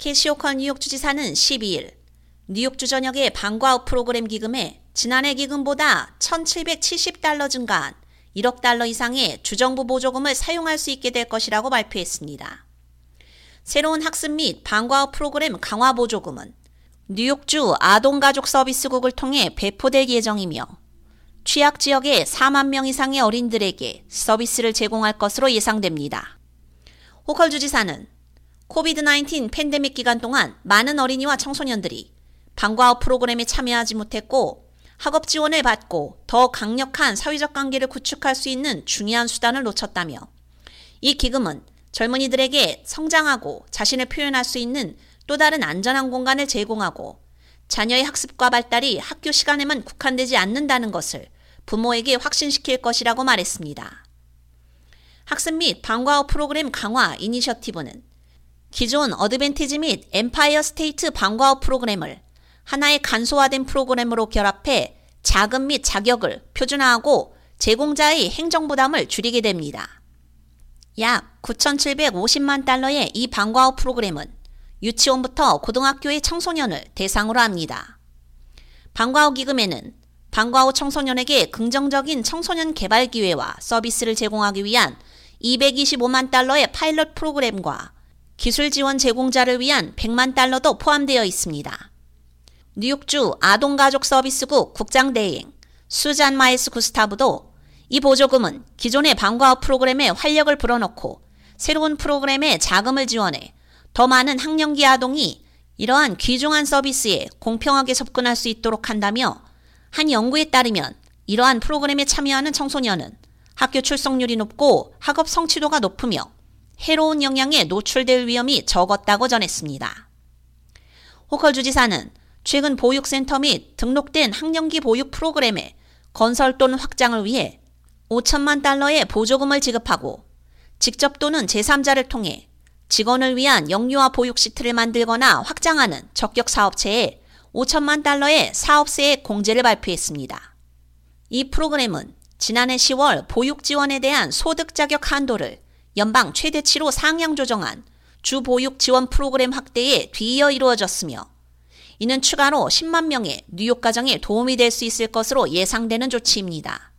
캐시오컬 뉴욕 주지사는 12일 뉴욕주 전역의 방과후 프로그램 기금에 지난해 기금보다 1,770달러 증가한 1억 달러 이상의 주정부 보조금을 사용할 수 있게 될 것이라고 발표했습니다. 새로운 학습 및 방과후 프로그램 강화 보조금은 뉴욕주 아동가족 서비스국을 통해 배포될 예정이며 취약 지역의 4만 명 이상의 어린들에게 서비스를 제공할 것으로 예상됩니다. 호컬 주지사는 코비드-19 팬데믹 기간 동안 많은 어린이와 청소년들이 방과후 프로그램에 참여하지 못했고 학업 지원을 받고 더 강력한 사회적 관계를 구축할 수 있는 중요한 수단을 놓쳤다며 이 기금은 젊은이들에게 성장하고 자신을 표현할 수 있는 또 다른 안전한 공간을 제공하고 자녀의 학습과 발달이 학교 시간에만 국한되지 않는다는 것을 부모에게 확신시킬 것이라고 말했습니다. 학습 및 방과후 프로그램 강화 이니셔티브는 기존 어드밴티지 및 엠파이어 스테이트 방과후 프로그램을 하나의 간소화된 프로그램으로 결합해 자금 및 자격을 표준화하고 제공자의 행정 부담을 줄이게 됩니다. 약 9,750만 달러의 이 방과후 프로그램은 유치원부터 고등학교의 청소년을 대상으로 합니다. 방과후 기금에는 방과후 청소년에게 긍정적인 청소년 개발 기회와 서비스를 제공하기 위한 225만 달러의 파일럿 프로그램과 기술 지원 제공자를 위한 100만 달러도 포함되어 있습니다. 뉴욕주 아동가족 서비스국 국장대행 수잔 마이스 구스타브도 이 보조금은 기존의 방과후 프로그램에 활력을 불어넣고 새로운 프로그램에 자금을 지원해 더 많은 학령기 아동이 이러한 귀중한 서비스에 공평하게 접근할 수 있도록 한다며 한 연구에 따르면 이러한 프로그램에 참여하는 청소년은 학교 출석률이 높고 학업 성취도가 높으며 해로운 영향에 노출될 위험이 적었다고 전했습니다. 호컬 주지사는 최근 보육센터 및 등록된 학령기 보육 프로그램의 건설 또는 확장을 위해 5천만 달러의 보조금을 지급하고 직접 또는 제3자를 통해 직원을 위한 영유아 보육 시트를 만들거나 확장하는 적격 사업체에 5천만 달러의 사업세액 공제를 발표했습니다. 이 프로그램은 지난해 10월 보육 지원에 대한 소득 자격 한도를 연방 최대치로 상향 조정한 주 보육 지원 프로그램 확대에 뒤이어 이루어졌으며 이는 추가로 10만 명의 뉴욕 가정에 도움이 될 수 있을 것으로 예상되는 조치입니다.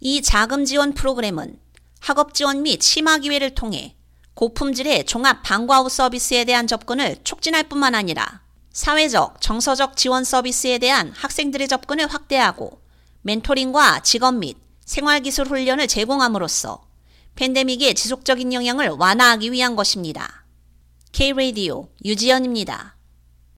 이 자금 지원 프로그램은 학업 지원 및 심화 기회를 통해 고품질의 종합 방과후 서비스에 대한 접근을 촉진할 뿐만 아니라 사회적, 정서적 지원 서비스에 대한 학생들의 접근을 확대하고 멘토링과 직업 및 생활기술 훈련을 제공함으로써 팬데믹의 지속적인 영향을 완화하기 위한 것입니다. K-Radio 유지연입니다.